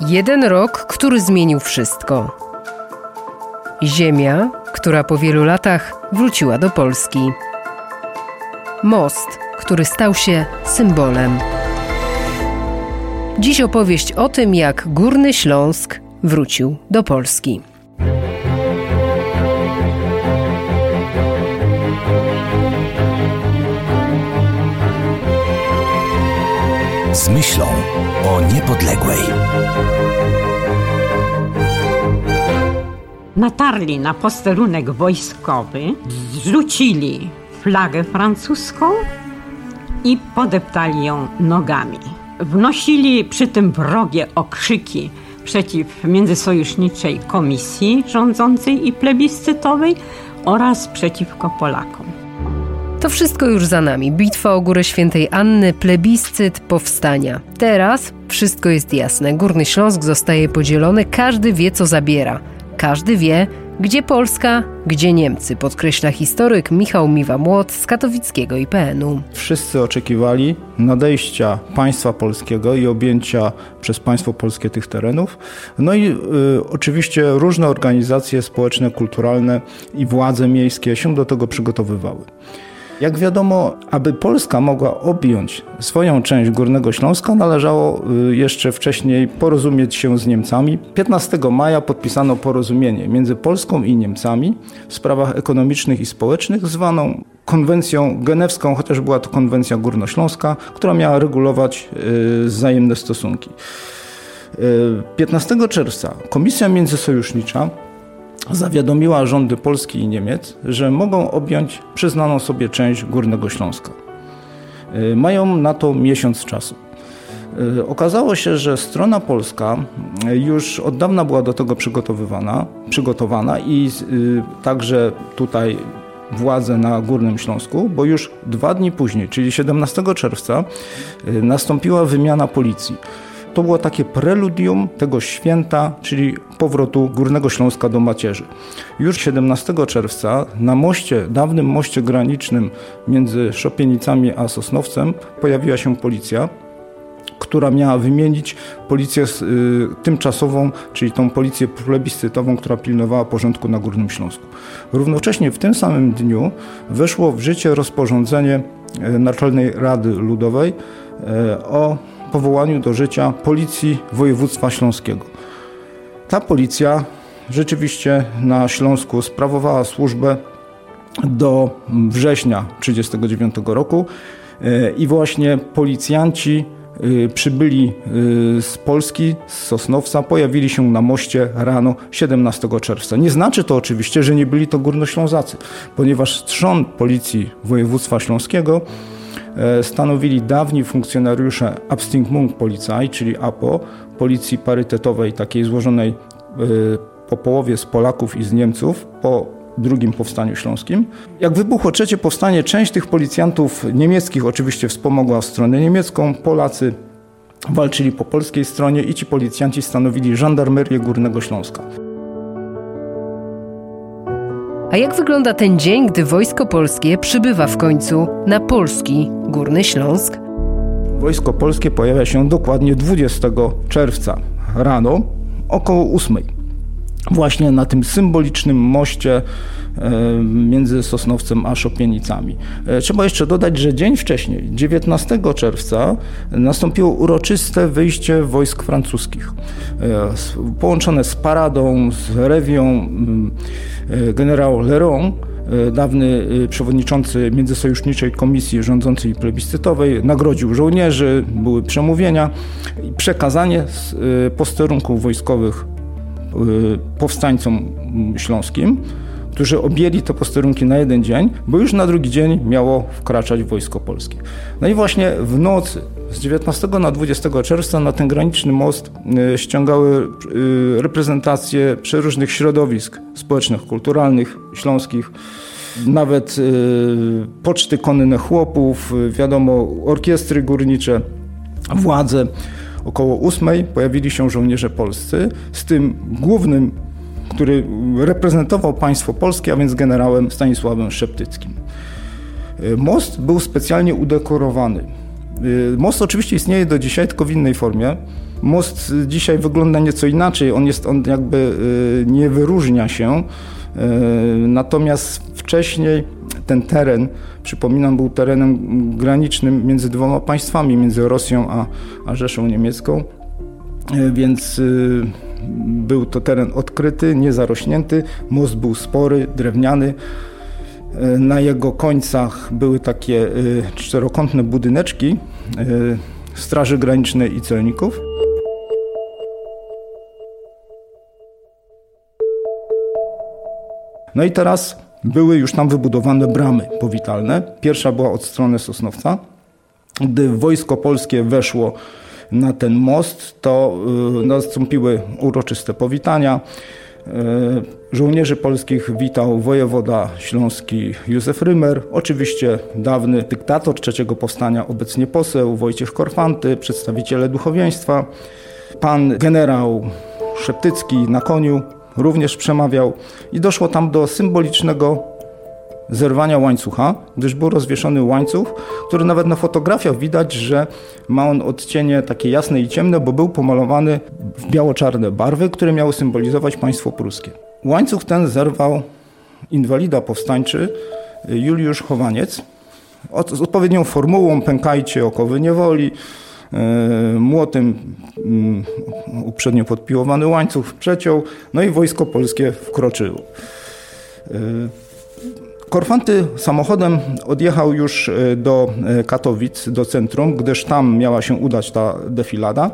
Jeden rok, który zmienił wszystko. Ziemia, która po wielu latach wróciła do Polski. Most, który stał się symbolem. Dziś opowieść o tym, jak Górny Śląsk wrócił do Polski. Z myślą o niepodległej. Natarli na posterunek wojskowy, zrzucili flagę francuską i podeptali ją nogami. Wnosili przy tym wrogie okrzyki przeciw międzysojuszniczej komisji rządzącej i plebiscytowej oraz przeciwko Polakom. To wszystko już za nami. Bitwa o Górę Świętej Anny, plebiscyt, powstania. Teraz wszystko jest jasne. Górny Śląsk zostaje podzielony, każdy wie, co zabiera. Każdy wie, gdzie Polska, gdzie Niemcy, podkreśla historyk Michał Miwa-Młot z katowickiego IPN-u. Wszyscy oczekiwali nadejścia państwa polskiego i objęcia przez państwo polskie tych terenów. No i y, oczywiście różne organizacje społeczne, kulturalne i władze miejskie się do tego przygotowywały. Jak wiadomo, aby Polska mogła objąć swoją część Górnego Śląska, należało y, jeszcze wcześniej porozumieć się z Niemcami. 15 maja podpisano porozumienie między Polską i Niemcami w sprawach ekonomicznych i społecznych, zwaną konwencją genewską, chociaż była to konwencja górnośląska, która miała regulować y, wzajemne stosunki. 15 y, czerwca Komisja Międzysojusznicza zawiadomiła rządy Polski i Niemiec, że mogą objąć przyznaną sobie część Górnego Śląska. Y, mają na to miesiąc czasu. Y, okazało się, że strona polska już od dawna była do tego przygotowywana, przygotowana i y, także tutaj władze na Górnym Śląsku, bo już dwa dni później, czyli 17 czerwca, nastąpiła wymiana policji to było takie preludium tego święta, czyli powrotu Górnego Śląska do macierzy. Już 17 czerwca na moście, dawnym moście granicznym między Szopienicami a Sosnowcem pojawiła się policja, która miała wymienić policję y, tymczasową, czyli tą policję plebiscytową, która pilnowała porządku na Górnym Śląsku. Równocześnie w tym samym dniu weszło w życie rozporządzenie y, Naczelnej Rady Ludowej o powołaniu do życia Policji Województwa Śląskiego. Ta policja rzeczywiście na Śląsku sprawowała służbę do września 1939 roku e, i właśnie policjanci e, przybyli e, z Polski, z Sosnowca, pojawili się na moście rano 17 czerwca. Nie znaczy to oczywiście, że nie byli to górnoślązacy, ponieważ trzon Policji Województwa Śląskiego E, stanowili dawni funkcjonariusze Abstimmung Polizei, czyli APO, policji parytetowej, takiej złożonej e, po połowie z Polaków i z Niemców, po drugim powstaniu śląskim. Jak wybuchło trzecie powstanie, część tych policjantów niemieckich oczywiście wspomogła stronę niemiecką, Polacy walczyli po polskiej stronie i ci policjanci stanowili żandarmerię Górnego Śląska. A jak wygląda ten dzień, gdy wojsko polskie przybywa w końcu na polski Górny Śląsk? Wojsko polskie pojawia się dokładnie 20 czerwca rano około 8 właśnie na tym symbolicznym moście e, między Sosnowcem a Szopienicami. E, trzeba jeszcze dodać, że dzień wcześniej, 19 czerwca, nastąpiło uroczyste wyjście wojsk francuskich. E, połączone z paradą, z rewią generał Leron dawny przewodniczący Międzysojuszniczej Komisji Rządzącej i Plebiscytowej nagrodził żołnierzy, były przemówienia i przekazanie posterunków wojskowych powstańcom śląskim, którzy objęli te posterunki na jeden dzień, bo już na drugi dzień miało wkraczać wojsko polskie. No i właśnie w nocy z 19 na 20 czerwca na ten graniczny most y, ściągały y, reprezentacje przeróżnych środowisk społecznych, kulturalnych, śląskich, nawet poczty konne chłopów, wiadomo, orkiestry górnicze, władze. Około ósmej pojawili się żołnierze polscy, z tym głównym, który reprezentował państwo polskie, a więc generałem Stanisławem Szeptyckim. E, most był specjalnie udekorowany. E, most oczywiście istnieje do dzisiaj, tylko w innej formie. Most dzisiaj wygląda nieco inaczej. On jest, on jakby nie wyróżnia się. Natomiast wcześniej ten teren, przypominam, był terenem granicznym między dwoma państwami, między Rosją a, a Rzeszą Niemiecką. Więc był to teren odkryty, niezarośnięty. Most był spory, drewniany. E, na jego końcach były takie e, czterokątne budyneczki e, Straży Granicznej i celników. No i teraz były już tam wybudowane bramy powitalne. Pierwsza była od strony Sosnowca. Gdy wojsko polskie weszło na ten most, to nastąpiły uroczyste powitania. E, żołnierzy polskich witał wojewoda śląski Józef Rymer, oczywiście dawny dyktator trzeciego powstania, obecnie poseł Wojciech Korfanty, przedstawiciele duchowieństwa, pan generał Szeptycki na koniu również przemawiał i doszło tam do symbolicznego zerwania łańcucha, gdyż był rozwieszony łańcuch, który nawet na fotografiach widać, że ma on odcienie takie jasne i ciemne, bo był pomalowany w biało-czarne barwy, które miały symbolizować państwo pruskie. Łańcuch ten zerwał inwalida powstańczy Juliusz Chowaniec z odpowiednią formułą pękajcie okowy niewoli, młotem mm, uprzednio podpiłowany łańcuch przeciął, no i wojsko polskie wkroczyło. E, Korfanty samochodem odjechał już e, do e, Katowic, do centrum, gdyż tam miała się udać ta defilada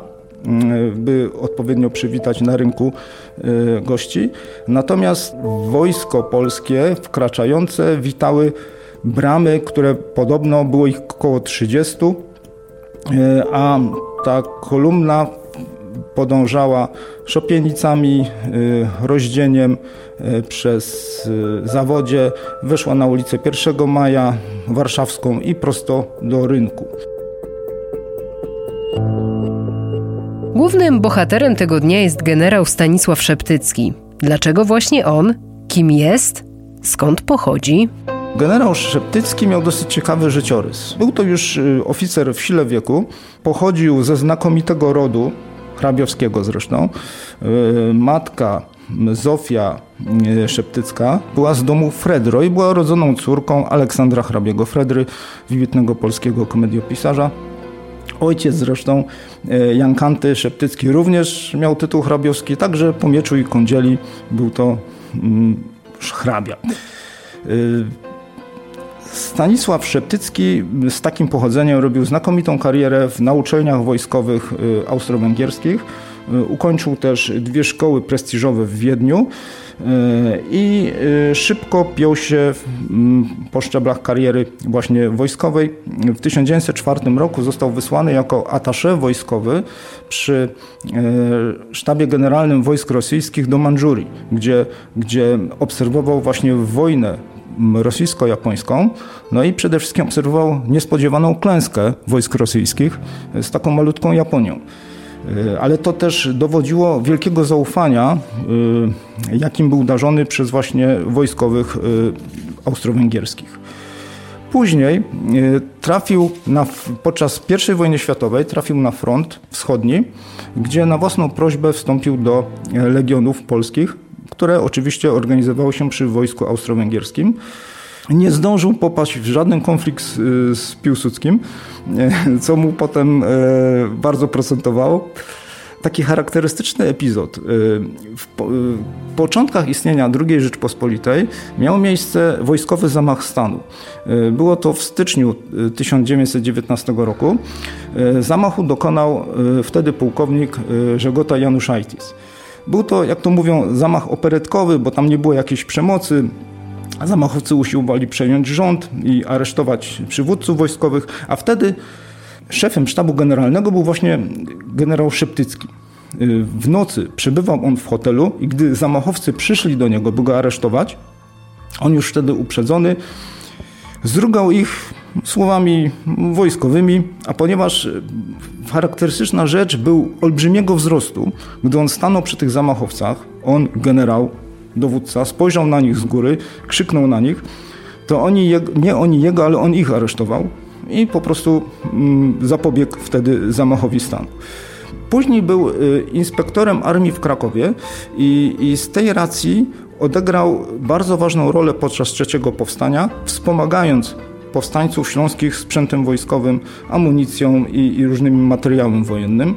by odpowiednio przywitać na rynku e, gości. Natomiast wojsko polskie wkraczające witały bramy, które podobno było ich około 30, a ta kolumna podążała szopienicami, y, rozdzieniem y, przez zawodzie, weszła na ulicę 1 Maja warszawską i prosto do rynku. Głównym bohaterem tego dnia jest generał Stanisław Szeptycki. Dlaczego właśnie on? Kim jest? Skąd pochodzi? Generał Szeptycki miał dosyć ciekawy życiorys. Był to już oficer w sile wieku, pochodził ze znakomitego rodu, hrabiowskiego zresztą. E, matka Zofia e, Szeptycka była z domu Fredro i była rodzoną córką Aleksandra hrabiego Fredry, wybitnego polskiego komediopisarza. Ojciec zresztą, Jan Kanty Szeptycki, również miał tytuł hrabiowski, także po mieczu i kądzieli był to mm, hrabia. Stanisław Szeptycki z takim pochodzeniem robił znakomitą karierę w nauczeniach wojskowych y, austro-węgierskich. Y, ukończył też dwie szkoły prestiżowe w Wiedniu y, i szybko piął się po szczeblach kariery właśnie wojskowej. W 1904 roku został wysłany jako atasze wojskowy przy sztabie generalnym wojsk rosyjskich do Mandżurii, gdzie, gdzie obserwował właśnie wojnę rosyjsko-japońską, no i przede wszystkim obserwował niespodziewaną klęskę wojsk rosyjskich z taką malutką Japonią. E, ale to też dowodziło wielkiego zaufania, e, jakim był darzony przez właśnie wojskowych e, austro-węgierskich. Później trafił na, podczas I wojny światowej trafił na front wschodni, gdzie na własną prośbę wstąpił do legionów polskich które oczywiście organizowały się przy wojsku austro-węgierskim. Nie zdążył popaść w żaden konflikt z, z Piłsudskim, co mu potem e, bardzo procentowało taki charakterystyczny epizod. E, w początkach istnienia II Rzeczpospolitej miał miejsce wojskowy zamach stanu. E, było to w styczniu 1919 roku. Zamachu dokonał wtedy pułkownik Żegota Januszajtis. Był to, jak to mówią, zamach operetkowy, bo tam nie było jakiejś przemocy. Zamachowcy usiłowali przejąć rząd i aresztować przywódców wojskowych, a wtedy szefem sztabu generalnego był właśnie generał Szeptycki. W nocy przebywał on w hotelu i gdy zamachowcy przyszli do niego, by go aresztować, on już wtedy uprzedzony, zrugał ich słowami wojskowymi, a ponieważ charakterystyczna rzecz był olbrzymiego wzrostu, gdy on stanął przy tych zamachowcach, on, generał, dowódca, spojrzał na nich z góry, krzyknął na nich, to oni, nie oni jego, ale on ich aresztował i po prostu mm, zapobiegł wtedy zamachowi stanu. Później był inspektorem armii w Krakowie i, i z tej racji odegrał bardzo ważną rolę podczas trzeciego powstania, wspomagając powstańców śląskich sprzętem wojskowym, amunicją i, i różnym materiałem wojennym,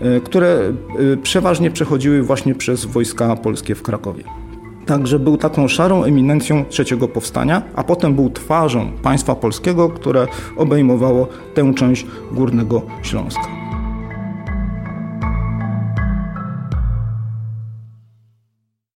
e, które e, przeważnie przechodziły właśnie przez wojska polskie w Krakowie. Także był taką szarą eminencją trzeciego powstania, a potem był twarzą państwa polskiego, które obejmowało tę część Górnego Śląska.